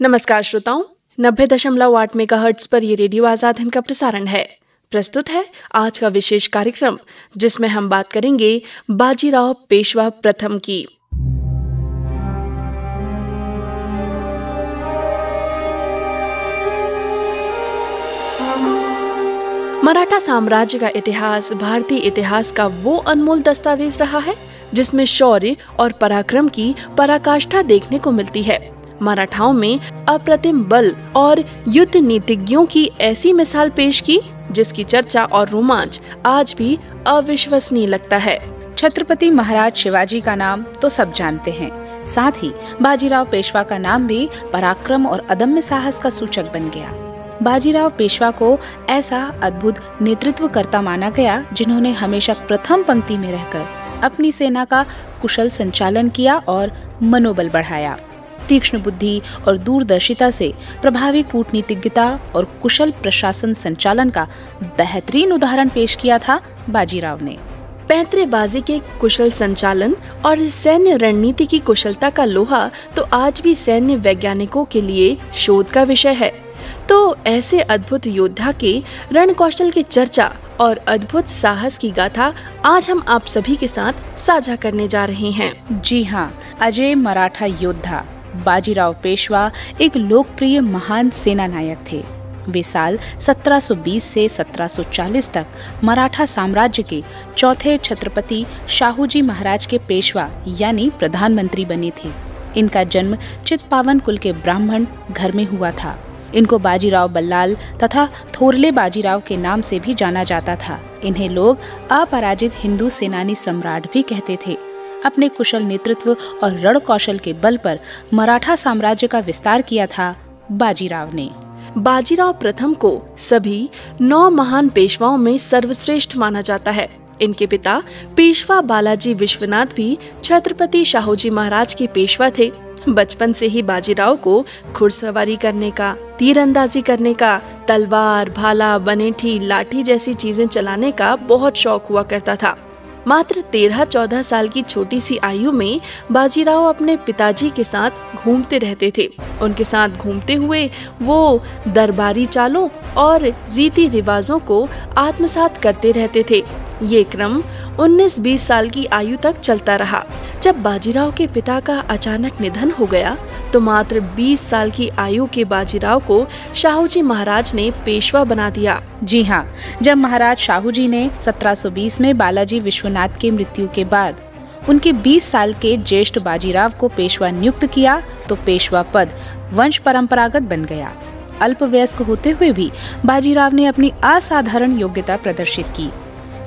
नमस्कार श्रोताओं, नब्बे दशमलव आठ मेगा हर्ट्स पर ये रेडियो आज़ाद हिंद का प्रसारण है। प्रस्तुत है आज का विशेष कार्यक्रम, जिसमें हम बात करेंगे बाजीराव पेशवा प्रथम की। मराठा साम्राज्य का इतिहास, भारतीय इतिहास का वो अनमोल दस्तावेज़ रहा है, जिसमें शौर्य और पराक्रम की पराकाष्ठा देखने को मिलती है। मराठाओं में अप्रतिम बल और युद्ध नीतिज्ञों की ऐसी मिसाल पेश की, जिसकी चर्चा और रोमांच आज भी अविश्वसनीय लगता है। छत्रपति महाराज शिवाजी का नाम तो सब जानते हैं। साथ ही बाजीराव पेशवा का नाम भी पराक्रम और अदम्य साहस का सूचक बन गया। बाजीराव पेशवा को ऐसा अद्भुत नेतृत्व करता माना गया, जिन्होंने हमेशा प्रथम पंक्ति में रहकर अपनी सेना का कुशल संचालन किया और मनोबल बढ़ाया। तीक्ष्ण बुद्धि और दूरदर्शिता से प्रभावी कूटनीतिज्ञता और कुशल प्रशासन संचालन का बेहतरीन उदाहरण पेश किया था बाजीराव ने। पैंतरेबाजी के कुशल संचालन और सैन्य रणनीति की कुशलता का लोहा तो आज भी सैन्य वैज्ञानिकों के लिए शोध का विषय है। तो ऐसे अद्भुत योद्धा के रण कौशल की चर्चा और अद्भुत साहस की गाथा आज हम आप सभी के साथ साझा करने जा रहे हैं। जी हाँ अजय मराठा योद्धा। बाजीराव पेशवा एक लोकप्रिय महान सेना नायक थे। वे साल 1720 से 1740 तक मराठा साम्राज्य के चौथे छत्रपति शाहूजी महाराज के पेशवा, यानी प्रधानमंत्री बने थे। इनका जन्म चितपावन कुल के ब्राह्मण घर में हुआ था। इनको बाजीराव बल्लाल तथा थोरले बाजीराव के नाम से भी जाना जाता था। इन्हें लोग अपराजित हिंदू सेनानी सम्राट भी कहते थे। अपने कुशल नेतृत्व और रण कौशल के बल पर मराठा साम्राज्य का विस्तार किया था बाजीराव ने। बाजीराव प्रथम को सभी नौ महान पेशवाओं में सर्वश्रेष्ठ माना जाता है। इनके पिता पेशवा बालाजी विश्वनाथ भी छत्रपति शाहूजी महाराज के पेशवा थे। बचपन से ही बाजीराव को घुड़सवारी करने का, तीरंदाजी करने का, तलवार, भाला, बनेठी, लाठी जैसी चीज़ें चलाने का बहुत शौक हुआ करता था। मात्र तेरह चौदह साल की छोटी सी आयु में बाजीराव अपने पिताजी के साथ घूमते रहते थे। उनके साथ घूमते हुए वो दरबारी चालों और रीति रिवाजों को आत्मसात करते रहते थे। ये क्रम 19-20 साल की आयु तक चलता रहा। जब बाजीराव के पिता का अचानक निधन हो गया तो मात्र 20 साल की आयु के बाजीराव को शाहूजी महाराज ने पेशवा बना दिया। जी हाँ जब महाराज शाहूजी ने 1720 में बालाजी विश्वनाथ के मृत्यु के बाद उनके 20 साल के ज्येष्ठ बाजीराव को पेशवा नियुक्त किया तो पेशवा पद वंश परंपरागत बन गया। अल्प वयस्क होते हुए भी बाजीराव ने अपनी असाधारण योग्यता प्रदर्शित की।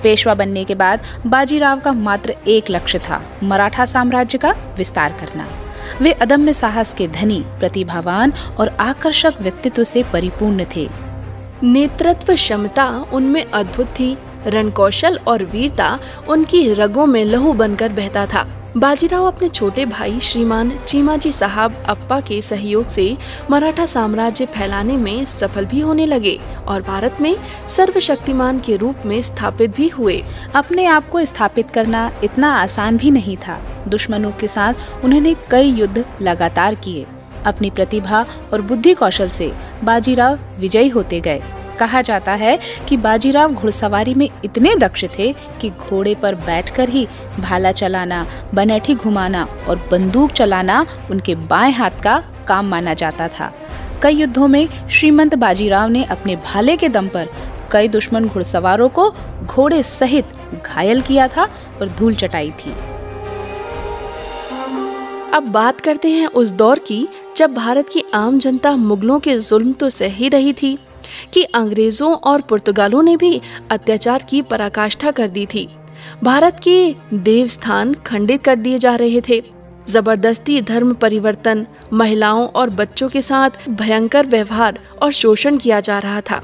पेशवा बनने के बाद बाजीराव का मात्र एक लक्ष्य था, मराठा साम्राज्य का विस्तार करना। वे अदम्य साहस के धनी, प्रतिभावान और आकर्षक व्यक्तित्व से परिपूर्ण थे। नेतृत्व क्षमता उनमें अद्भुत थी। रणकौशल और वीरता उनकी रगों में लहू बनकर बहता था। बाजीराव अपने छोटे भाई श्रीमान चीमाजी साहब अप्पा के सहयोग से मराठा साम्राज्य फैलाने में सफल भी होने लगे और भारत में सर्वशक्तिमान के रूप में स्थापित भी हुए। अपने आप को स्थापित करना इतना आसान भी नहीं था। दुश्मनों के साथ उन्होंने कई युद्ध लगातार किए। अपनी प्रतिभा और बुद्धि कौशल से बाजीराव विजयी होते गए। कहा जाता है कि बाजीराव घुड़सवारी में इतने दक्ष थे कि घोड़े पर बैठकर ही भाला चलाना, बनेठी घुमाना और बंदूक चलाना उनके बाएँ हाथ का काम माना जाता था। कई युद्धों में श्रीमंत बाजीराव ने अपने भाले के दम पर कई दुश्मन घुड़सवारों को घोड़े सहित घायल किया था और धूल चटाई थी। अब बात करते हैं उस दौर की, जब भारत की आम जनता मुगलों के जुल्म तो सह ही रही थी। कि अंग्रेज़ों और पुर्तगालों ने भी अत्याचार की पराकाष्ठा कर दी थी। भारत के देवस्थान खंडित कर दिए जा रहे थे। ज़बरदस्ती धर्म परिवर्तन, महिलाओं और बच्चों के साथ भयंकर व्यवहार और शोषण किया जा रहा था।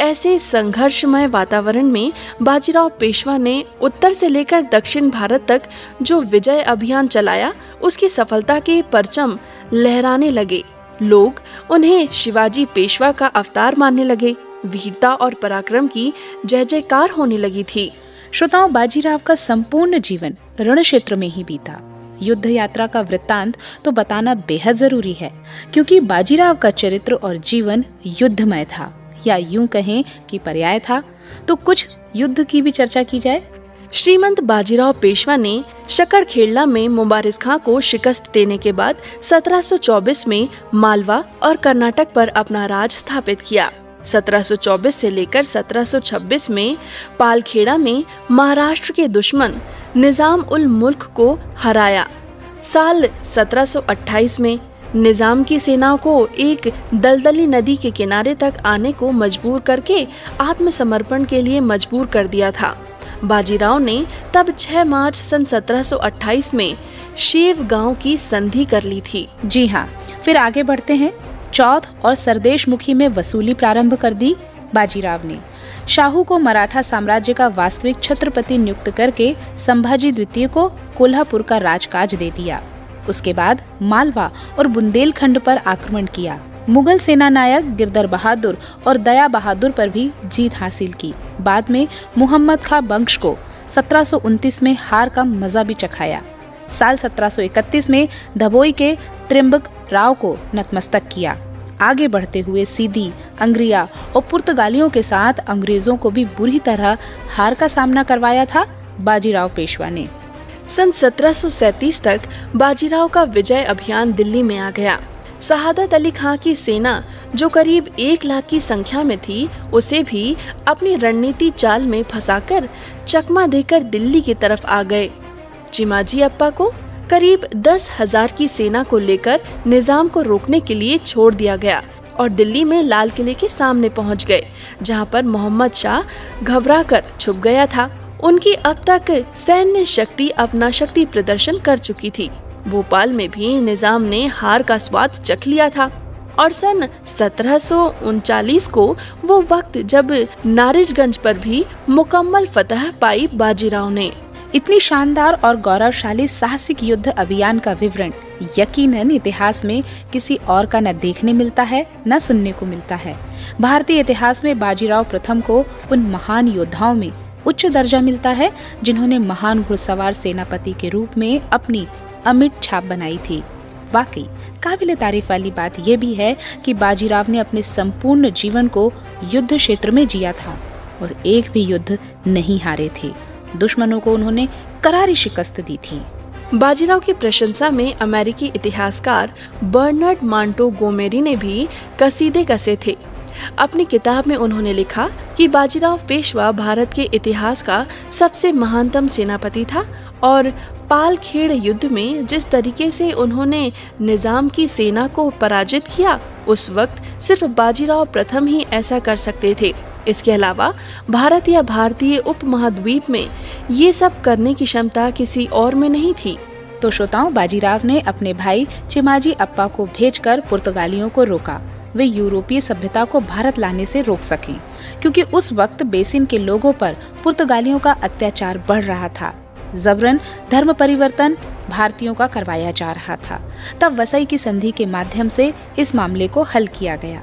ऐसे संघर्षमय वातावरण में बाजीराव पेशवा ने उत्तर से लेकर दक्षिण भारत तक जो विजय अभियान चलाया, उसकी सफलता के परचम लहराने लगे। लोग उन्हें शिवाजी पेशवा का अवतार मानने लगे। वीरता और पराक्रम की जय जयकार होने लगी थी। श्रोताओं, बाजीराव का संपूर्ण जीवन रण क्षेत्र में ही बीता। युद्ध यात्रा का वृत्तांत तो बताना बेहद ज़रूरी है, क्योंकि बाजीराव का चरित्र और जीवन युद्धमय था। या यूँ कहें कि पर्याय था। तो कुछ युद्ध की भी चर्चा की जाए। श्रीमंत बाजीराव पेशवा ने शकड़ खेड़ला में मुबारिस खां को शिकस्त देने के बाद 1724 में मालवा और कर्नाटक पर अपना राज स्थापित किया। 1724 से लेकर 1726 में पालखेड़ा में महाराष्ट्र के दुश्मन निज़ाम उल मुल्क को हराया। साल 1728 में निज़ाम की सेना को एक दलदली नदी के किनारे तक आने को मजबूर करके आत्मसमर्पण के लिए मजबूर कर दिया था। बाजीराव ने तब 6 मार्च सन 1728 में शिव गाँव की संधि कर ली थी। जी हाँ फिर आगे बढ़ते हैं। चौथ और सरदेश मुखी में वसूली प्रारंभ कर दी बाजीराव ने। शाहू को मराठा साम्राज्य का वास्तविक छत्रपति नियुक्त करके संभाजी द्वितीय को कोल्हापुर का राजकाज दे दिया। उसके बाद मालवा और बुंदेलखंड पर आक्रमण किया। मुगल सेना नायक गिरधर बहादुर और दया बहादुर पर भी जीत हासिल की। बाद में मोहम्मद खां बंश को 1729 में हार का मज़ा भी चखाया। साल 1731 में धबोई के त्रिम्बक राव को नतमस्तक किया। आगे बढ़ते हुए सीधी अंग्रिया और पुर्तगालियों के साथ अंग्रेज़ों को भी बुरी तरह हार का सामना करवाया था बाजीराव पेशवा ने। सन 1737 तक बाजीराव का विजय अभियान दिल्ली में आ गया। शहादत अली खां की सेना, जो करीब एक लाख की संख्या में थी, उसे भी अपनी रणनीति चाल में फंसाकर चकमा देकर दिल्ली की तरफ़ आ गए। चिमाजी अप्पा को करीब दस हज़ार की सेना को लेकर निज़ाम को रोकने के लिए छोड़ दिया गया और दिल्ली में लाल किले के सामने पहुँच गए, जहाँ पर मोहम्मद शाह घबरा कर छुप गया था। उनकी अब तक सैन्य शक्ति, अपना शक्ति प्रदर्शन कर चुकी थी। भोपाल में भी निज़ाम ने हार का स्वाद चख लिया था और सन सत्रह को वो वक्त जब नारिजगंज पर भी मुकम्मल फतह पाई बाजीराव ने। इतनी शानदार और गौरवशाली साहसिक युद्ध अभियान का विवरण यकीनन इतिहास में किसी और का न देखने मिलता है, न सुनने को मिलता है। भारतीय इतिहास में बाजीराव प्रथम को उन महान योद्धाओं में उच्च दर्जा मिलता है, जिन्होंने महान घुड़सवार सेनापति के रूप में अपनी अमिट छाप बनाई थी। वाकई, काबिल तारीफ़ वाली बात यह भी है कि बाजीराव ने अपने संपूर्ण जीवन को युद्ध क्षेत्र में जिया था और एक भी युद्ध नहीं हारे थे। दुश्मनों को उन्होंने करारी शिकस्त दी थी। बाजीराव की प्रशंसा में अमेरिकी इतिहासकार बर्नर्ड मांटो गोमेरी ने भी कसीदे कसे थे। अपनी किताब में उन्होंने लिखा कि बाजीराव पेशवा भारत के इतिहास का सबसे महानतम सेनापति था और पालखेड़ युद्ध में जिस तरीके से उन्होंने निज़ाम की सेना को पराजित किया, उस वक्त सिर्फ़ बाजीराव प्रथम ही ऐसा कर सकते थे। इसके अलावा, भारत या भारतीय उपमहाद्वीप में ये सब करने की क्षमता किसी और में नहीं थी। तो श्रोताओं, बाजीराव ने अपने भाई चिमाजी अप्पा को भेजकर पुर्तगालियों को रोका। वे यूरोपीय सभ्यता को भारत लाने से रोक सकें, क्योंकि उस वक्त बेसिन के लोगों पर पुर्तगालियों का अत्याचार बढ़ रहा था। जबरन धर्म परिवर्तन भारतीयों का करवाया जा रहा था। तब वसई की संधि के माध्यम से इस मामले को हल किया गया।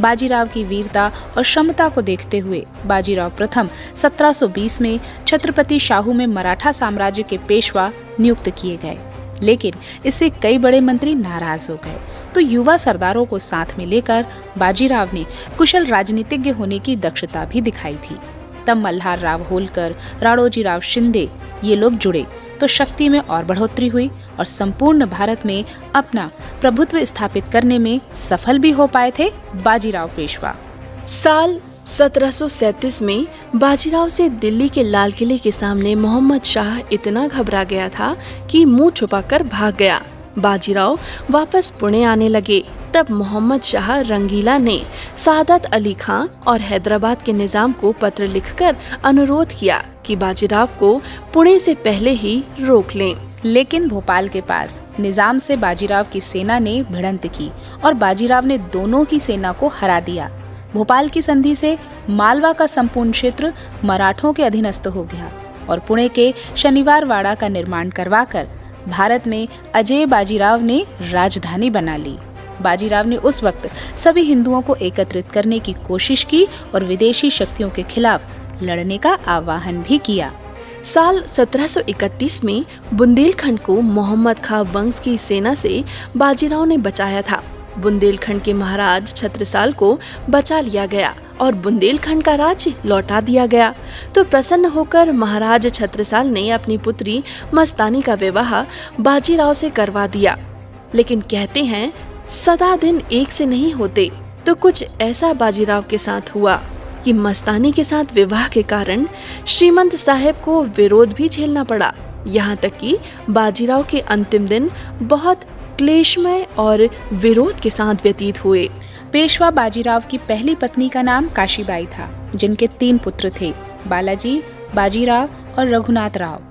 बाजीराव की वीरता और क्षमता को देखते हुए बाजीराव प्रथम 1720 में छत्रपति शाहू में मराठा साम्राज्य के पेशवा नियुक्त किए गए। लेकिन इससे कई बड़े मंत्री नाराज़ हो गए। तो युवा सरदारों को साथ में लेकर बाजीराव ने कुशल राजनीतिज्ञ होने की दक्षता भी दिखाई थी। तब मल्हार राव होलकर राणोजी राव शिंदे ये लोग जुड़े। तो शक्ति में और बढ़ोतरी हुई और संपूर्ण भारत में अपना प्रभुत्व स्थापित करने में सफल भी हो पाए थे बाजीराव पेशवा। साल 1737 में बाजीराव से दिल्ली के लाल किले के सामने मोहम्मद शाह इतना घबरा गया था कि मुँह छुपाकर भाग गया। बाजीराव वापस पुणे आने लगे, तब मोहम्मद शाह रंगीला ने सादत अली खां और हैदराबाद के निज़ाम को पत्र लिखकर अनुरोध किया कि बाजीराव को पुणे से पहले ही रोक लें। लेकिन भोपाल के पास निज़ाम से बाजीराव की सेना ने भिड़ंत की और बाजीराव ने दोनों की सेना को हरा दिया। भोपाल की संधि से मालवा का संपूर्ण क्षेत्र मराठों के अधीनस्थ हो गया और पुणे के शनिवार वाड़ा का निर्माण करवाकर भारत में अजय बाजीराव ने राजधानी बना ली। बाजीराव ने उस वक्त सभी हिंदुओं को एकत्रित करने की कोशिश की और विदेशी शक्तियों के खिलाफ लड़ने का आह्वान भी किया। साल 1731 में बुंदेलखंड को मोहम्मद खां वंश की सेना से बाजीराव ने बचाया था। बुंदेलखंड के महाराज छत्रसाल को बचा लिया गया और बुंदेलखंड का राज्य लौटा दिया गया। तो प्रसन्न होकर महाराज छत्रसाल ने अपनी पुत्री मस्तानी का विवाह बाजीराव से करवा दिया। लेकिन कहते हैं, सदा दिन एक से नहीं होते तो कुछ ऐसा बाजीराव के साथ हुआ कि मस्तानी के साथ विवाह के कारण श्रीमंत साहेब को विरोध भी झेलना पड़ा। यहाँ तक कि बाजीराव के अंतिम दिन बहुत क्लेशमय और विरोध के साथ व्यतीत हुए। पेशवा बाजीराव की पहली पत्नी का नाम काशीबाई था, जिनके तीन पुत्र थे, बालाजी, बाजीराव और रघुनाथ राव।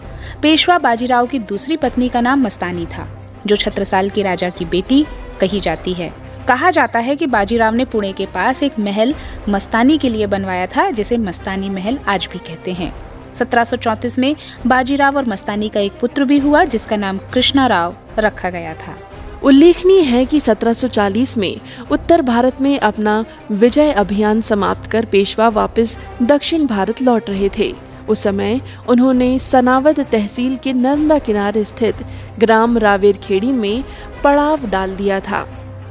पेशवा बाजीराव की दूसरी पत्नी का नाम मस्तानी था, जो छत्रसाल के राजा की बेटी कही जाती है। कहा जाता है कि बाजीराव ने पुणे के पास एक महल मस्तानी के लिए बनवाया था, जिसे मस्तानी महल आज भी कहते हैं। 1734 में बाजीराव और मस्तानी का एक पुत्र भी हुआ, जिसका नाम कृष्णा राव रखा गया था। उल्लेखनीय है कि 1740 में उत्तर भारत में अपना विजय अभियान समाप्त कर पेशवा वापस दक्षिण भारत लौट रहे थे। उस समय उन्होंने सनावद तहसील के नर्मदा किनारे स्थित ग्राम रावेरखेड़ी में पड़ाव डाल दिया था।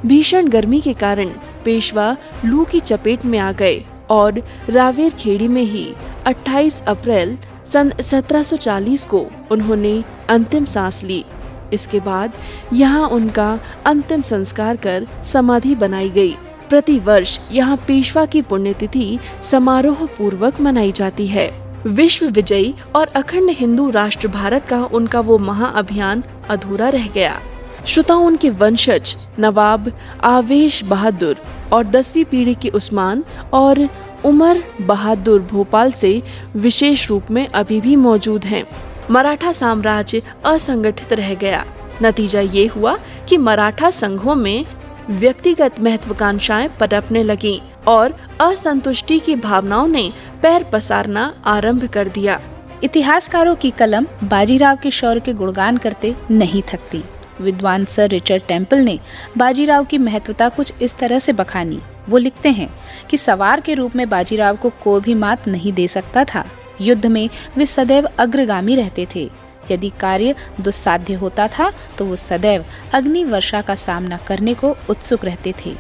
भीषण गर्मी के कारण पेशवा लू की चपेट में आ गए और रावेरखेड़ी में ही 28 अप्रैल सन 1740 को उन्होंने अंतिम सांस ली। इसके बाद यहाँ उनका अंतिम संस्कार कर समाधि बनाई गई। प्रति वर्ष यहाँ पेशवा की पुण्यतिथि समारोह पूर्वक मनाई जाती है। विश्व विजयी और अखंड हिंदू राष्ट्र भारत का उनका वो महाअभियान अधूरा रह गया। श्रोताओं, उनके वंशज नवाब, आवेश बहादुर और दसवीं पीढ़ी के उस्मान और उमर बहादुर भोपाल से विशेष रूप में अभी भी मौजूद हैं। मराठा साम्राज्य असंगठित रह गया। नतीजा ये हुआ कि मराठा संघों में व्यक्तिगत महत्वाकांक्षाएँ पटपने लगी और असंतुष्टि की भावनाओं ने पैर पसारना आरंभ कर दिया। इतिहासकारों की कलम बाजीराव के शौर्य के गुणगान करते नहीं थकती। विद्वान सर रिचर्ड टेंपल ने बाजीराव की महत्वता कुछ इस तरह से बखानी। वो लिखते हैं कि सवार के रूप में बाजीराव को कोई भी मात नहीं दे सकता था। युद्ध में वे सदैव अग्रगामी रहते थे। यदि कार्य दुस्साध्य होता था तो वो सदैव अग्नि वर्षा का सामना करने को उत्सुक रहते थे।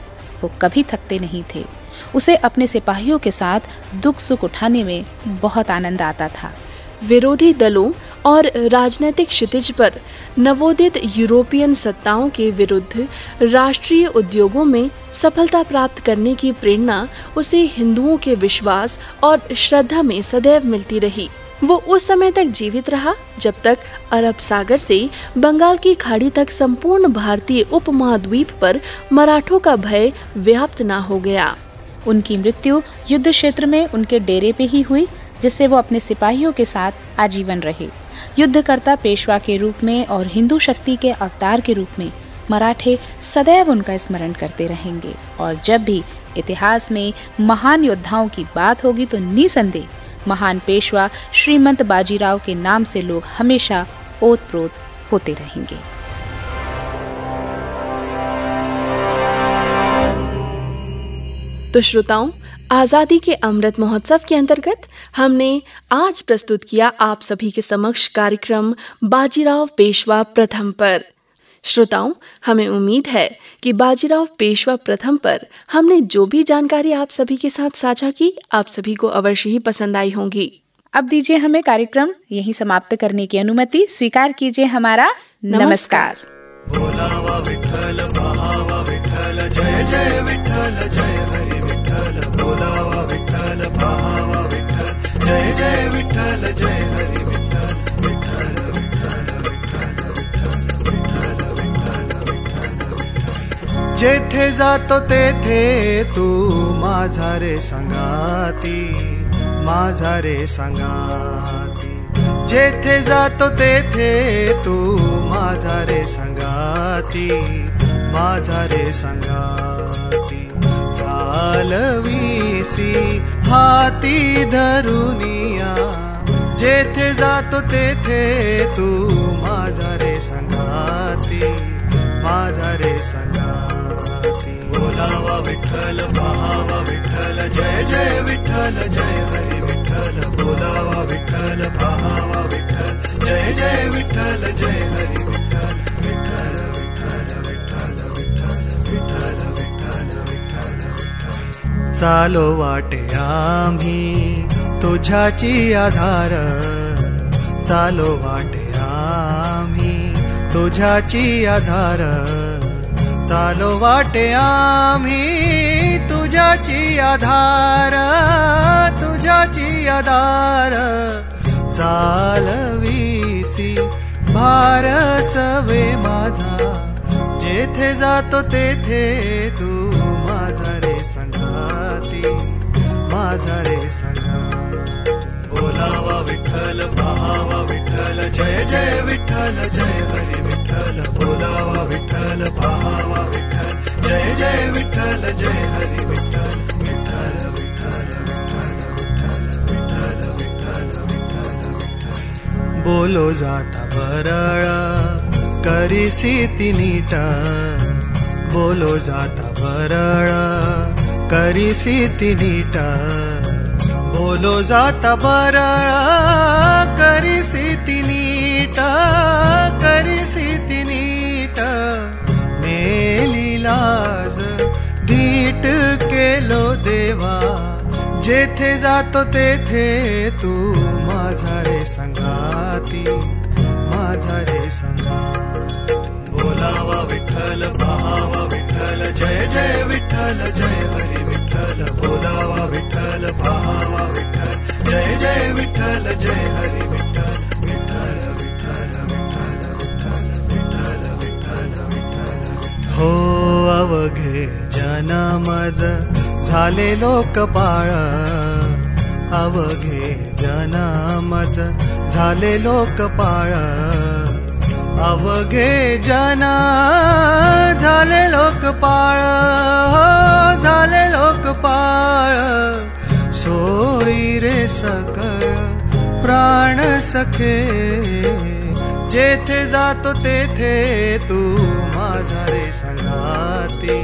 वो कभी थकते नहीं थे। उसे अपने सिपाहियों के साथ दुख सुख उठाने में बहुत आनंद आता था। विरोधी दलों और राजनीतिक क्षितिज पर नवोदित यूरोपियन सत्ताओं के विरुद्ध राष्ट्रीय उद्योगों में सफलता प्राप्त करने की प्रेरणा उसे हिंदुओं के विश्वास और श्रद्धा में सदैव मिलती रही। वो उस समय तक जीवित रहा, जब तक अरब सागर से बंगाल की खाड़ी तक संपूर्ण भारतीय उपमहाद्वीप पर मराठों का भय व्याप्त न हो गया। उनकी मृत्यु युद्ध क्षेत्र में उनके डेरे पे ही हुई, जिससे वो अपने सिपाहियों के साथ आजीवन रहे। युद्धकर्ता पेशवा के रूप में और हिंदू शक्ति के अवतार के रूप में मराठे सदैव उनका स्मरण करते रहेंगे। और जब भी इतिहास में महान योद्धाओं की बात होगी तो निसंदेह महान पेशवा श्रीमंत बाजीराव के नाम से लोग हमेशा ओत प्रोत होते रहेंगे। तो श्रोताओं आज़ादी के अमृत महोत्सव के अंतर्गत हमने आज प्रस्तुत किया आप सभी के समक्ष कार्यक्रम बाजीराव पेशवा प्रथम पर। श्रोताओं हमें उम्मीद है कि बाजीराव पेशवा प्रथम पर हमने जो भी जानकारी आप सभी के साथ साझा की आप सभी को अवश्य ही पसंद आई होंगी। अब दीजिए हमें कार्यक्रम यहीं समाप्त करने की अनुमति स्वीकार कीजिए हमारा नमस्कार, नमस्कार। जय जय विठ्ठल जय हरि बोलावा विठ्ठल विठ्ठल, जय जय विठ्ठल, जय हरि जेथे जातो तेथे तू माझा रे संगाती माझा रे संगाती। जेथे जातो तेथे तू माझा रे संगाती माझा रे संगाती। चालवीसी हाती धरुनिया जेथे जातो तेथे तू माझा रे संगाती माझा रे संगाती बोलावा विठ्ठल पहावा विठ्ठल जय जय विठ्ठल जय हरी विठ्ठल. बोलावा विठ्ठल पहावा विठ्ठल जय हरी विठ्ठल विठ्ठल विठ्ठल विठ्ठल विठ्ठल विठ्ठल विठ्ठल. चालो वाटे आम्ही तुझ्याची आधार. चालो वाटे आम्ही तुझ्याची आधार. चालो वाटे आम्ही तुझ्याची आधार. तुझ्याची आधार. चालवीसी भार सवे माझा. जेथे जातो तेथे तू. माझा रे सणा बोलावा विठ्ठल पहावा विठ्ठल जय जय विठ्ठल जय हरी विठ्ठल. बोलावा विठ्ठल पहावा विठ्ठल जय जय विठ्ठल जय हरी विठ्ठल. विठ्ठल विठ्ठल विठ्ठल विठ्ठल विठ्ठल विठ्ठल विठ्ठल. बोलो जाता बरळ करीसी ती नीट. बोलो जाता बरळ करीसी ती नीट। बोलो जाता बरळ करीसी ती नीट करीसी ती नीट। मेली लाज धीट केलो देवा, जेथे जातो तेथे तू माझा रे संगाती माझा रे संगाती बोलावा विठ्ठल, पहावा विठ्ठल, जय जय विठ्ठल, जय विठ्ठल पहावा विठ्ठल जय जय विठ्ठल जय हरी विठ्ठल विठ्ठल विठ्ठल विठ्ठल विठ्ठल विठ्ठल विठ्ठल हो अवघे जनमज झाले लोकपाळ अवघे जनमज झाले लोकपाळ अवघे जना झाले लोकपाळ हो झाले सकळ प्राण सखे जेथे जातो तेथे तू माझा रे संगाती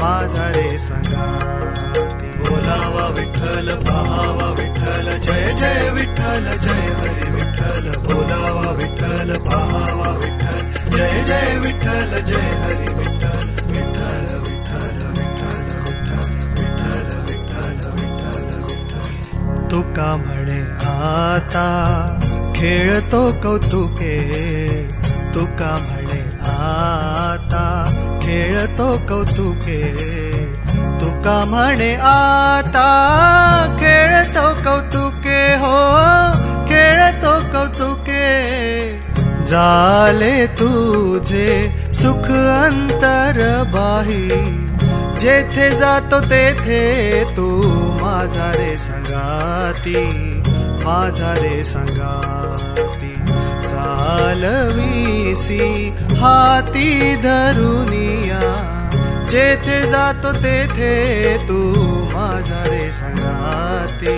माझा रे संगाती. बोलावा विठ्ठल पहावा विठ्ठल जय जय विठ्ठल जय हरी विठ्ठल. बोलावा विठ्ठल पहावा विठ्ठल जय जय विठ्ठल जय हरी विठ्ठल तुका म्हणे आता खेळतो कौतुके तुका म्हणे आता खेळतो कौतुके तुका म्हणे आता खेळतो कौतुके हो खेळतो कौतुके. झाले तुझे सुख अंतर बाही, जेथे जातो तेथे तू माझा संगाती माझा रे संगाती चालवीसी हाती धरुनिया। जेथे जातो तेथे तू माझा संगाती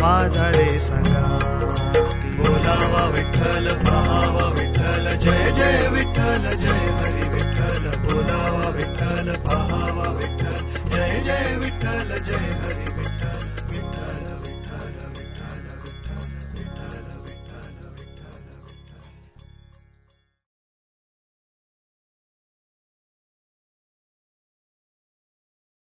माझा संगाती। बोलावा विठ्ठल, पाहावा विठ्ठल, जय जय विठ्ठल, जय हरी विठ्ठल। बोलावा विठ्ठल, पाहावा विठ्ठल, जय जय विठ्ठल, जय हरी